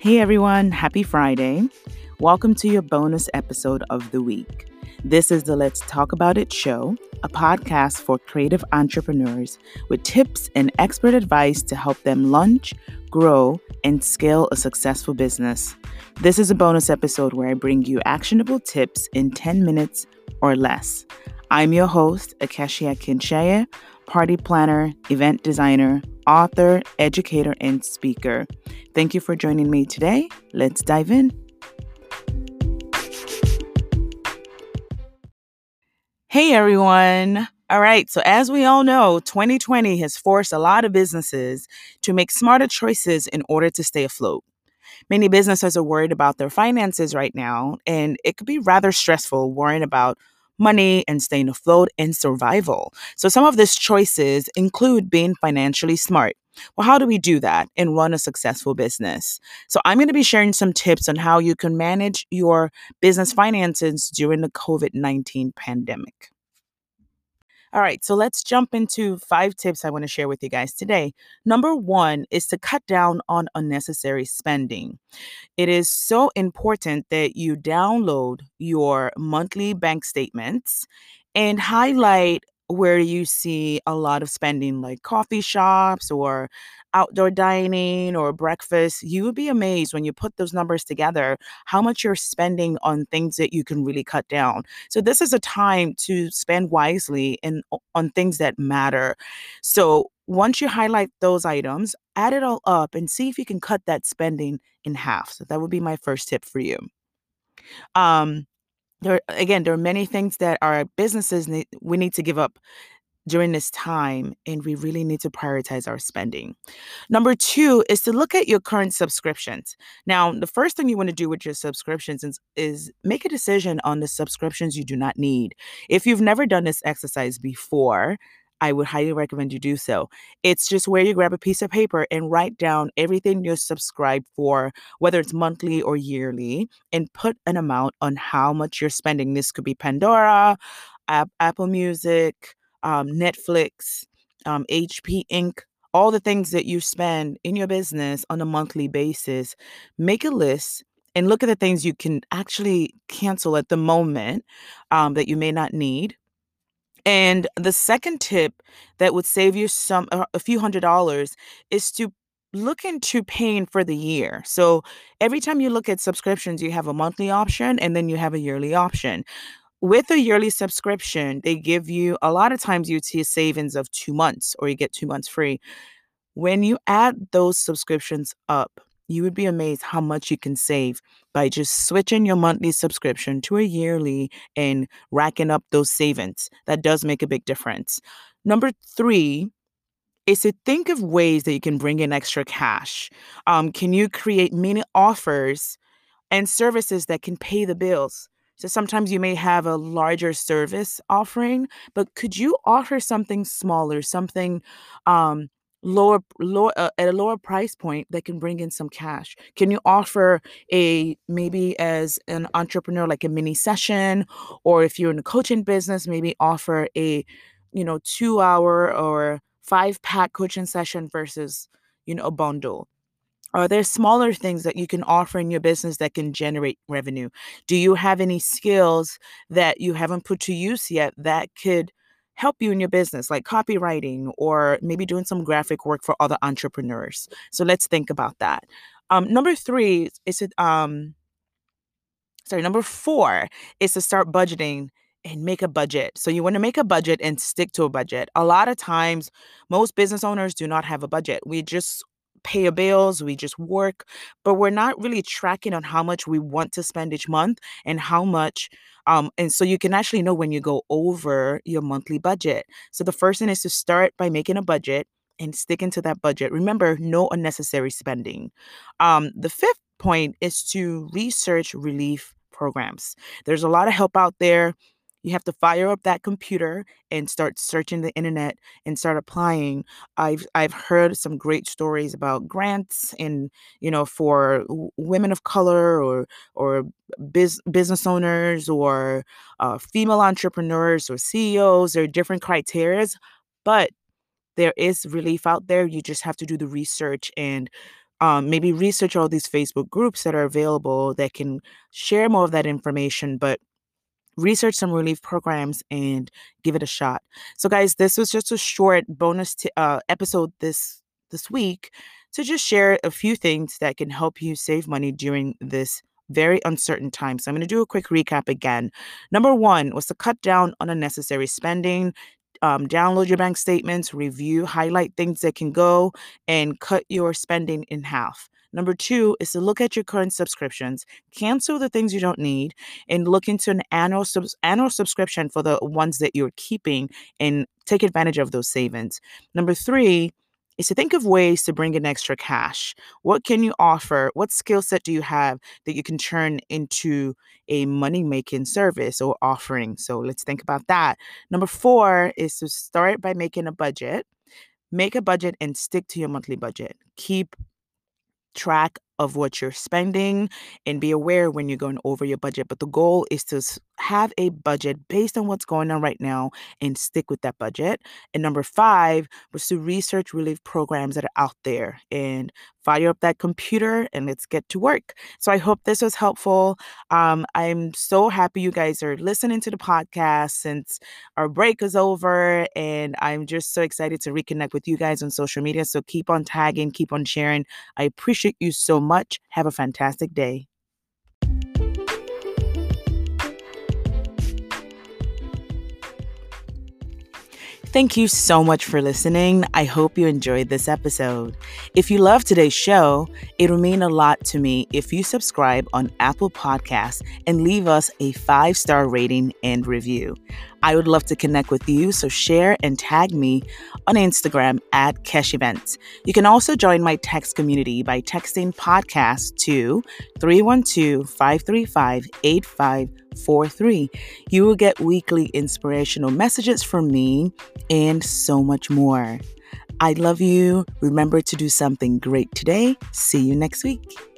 Hey everyone, happy Friday. Welcome to your bonus episode of the week. This is the Let's Talk About It show, a podcast for creative entrepreneurs with tips and expert advice to help them launch, grow, and scale a successful business. This is a bonus episode where I bring you actionable tips in 10 minutes or less. I'm your host, Akeshi Akinseye, party planner, event designer, author, educator, and speaker. Thank you for joining me today. Let's dive in. Hey everyone. All right, so as we all know, 2020 has forced a lot of businesses to make smarter choices in order to stay afloat. Many businesses are worried about their finances right now, and it could be rather stressful worrying about money and staying afloat and survival. So, some of these choices include being financially smart. Well, how do we do that and run a successful business? So, I'm going to be sharing some tips on how you can manage your business finances during the COVID 19 pandemic. All right, so let's jump into five tips I want to share with you guys today. Number one is to cut down on unnecessary spending. It is so important that you download your monthly bank statements and highlight where you see a lot of spending, like coffee shops or outdoor dining or breakfast, you would be amazed when you put those numbers together how much you're spending on things that you can really cut down. So, this is a time to spend wisely and on things that matter. So, once you highlight those items, add it all up and see if you can cut that spending in half. So, that would be my first tip for you. Um, there again there are many things that our businesses need we need to give up during this time and we really need to prioritize our spending. Number 2 is to look at your current subscriptions. Now, the first thing you want to do with your subscriptions is, is make a decision on the subscriptions you do not need. If you've never done this exercise before, I would highly recommend you do so. It's just where you grab a piece of paper and write down everything you're subscribed for, whether it's monthly or yearly, and put an amount on how much you're spending. This could be Pandora, App- Apple Music, um, Netflix, um, HP Inc., all the things that you spend in your business on a monthly basis. Make a list and look at the things you can actually cancel at the moment um, that you may not need and the second tip that would save you some a a few hundred dollars is to look into paying for the year. So every time you look at subscriptions, you have a monthly option and then you have a yearly option. With a yearly subscription, they give you a lot of times you see savings of two months or you get two months free. When you add those subscriptions up, you would be amazed how much you can save by just switching your monthly subscription to a yearly and racking up those savings. That does make a big difference. Number three is to think of ways that you can bring in extra cash. Um, can you create mini offers and services that can pay the bills? So sometimes you may have a larger service offering, but could you offer something smaller, something um, lower lower uh, at a lower price point that can bring in some cash? Can you offer a maybe as an entrepreneur like a mini session or if you're in a coaching business maybe offer a you know 2 hour or 5 pack coaching session versus you know a bundle are there smaller things that you can offer in your business that can generate revenue do you have any skills that you haven't put to use yet that could help you in your business, like copywriting or maybe doing some graphic work for other entrepreneurs. So let's think about that. Um, number three is um sorry, number four is to start budgeting and make a budget. So you want to make a budget and stick to a budget. A lot of times most business owners do not have a budget. We just pay our bills, we just work, but we're not really tracking on how much we want to spend each month and how much um and so you can actually know when you go over your monthly budget. So the first thing is to start by making a budget and sticking to that budget. Remember, no unnecessary spending. Um the fifth point is to research relief programs. There's a lot of help out there. You have to fire up that computer and start searching the internet and start applying. I've I've heard some great stories about grants and you know for women of color or or biz, business owners or uh, female entrepreneurs or CEOs. There are different criterias, but there is relief out there. You just have to do the research and um, maybe research all these Facebook groups that are available that can share more of that information, but research some relief programs and give it a shot. So, guys, this was just a short bonus t- uh, episode this this week to just share a few things that can help you save money during this very uncertain time. So, I'm going to do a quick recap again. Number one was to cut down on unnecessary spending. Um, download your bank statements, review, highlight things that can go, and cut your spending in half. Number two is to look at your current subscriptions, cancel the things you don't need, and look into an annual subs- annual subscription for the ones that you're keeping and take advantage of those savings. Number three is to think of ways to bring in extra cash. What can you offer? What skill set do you have that you can turn into a money making service or offering? So let's think about that. Number four is to start by making a budget. Make a budget and stick to your monthly budget. Keep track of what you're spending and be aware when you're going over your budget. But the goal is to have a budget based on what's going on right now and stick with that budget. And number five was to research relief programs that are out there and fire up that computer and let's get to work. So I hope this was helpful. Um, I'm so happy you guys are listening to the podcast since our break is over. And I'm just so excited to reconnect with you guys on social media. So keep on tagging, keep on sharing. I appreciate you so much much. Have a fantastic day. Thank you so much for listening. I hope you enjoyed this episode. If you love today's show, it would mean a lot to me if you subscribe on Apple Podcasts and leave us a five star rating and review. I would love to connect with you, so share and tag me on Instagram at Kesh Events. You can also join my text community by texting podcast to 312 535 8543. You will get weekly inspirational messages from me and so much more. I love you. Remember to do something great today. See you next week.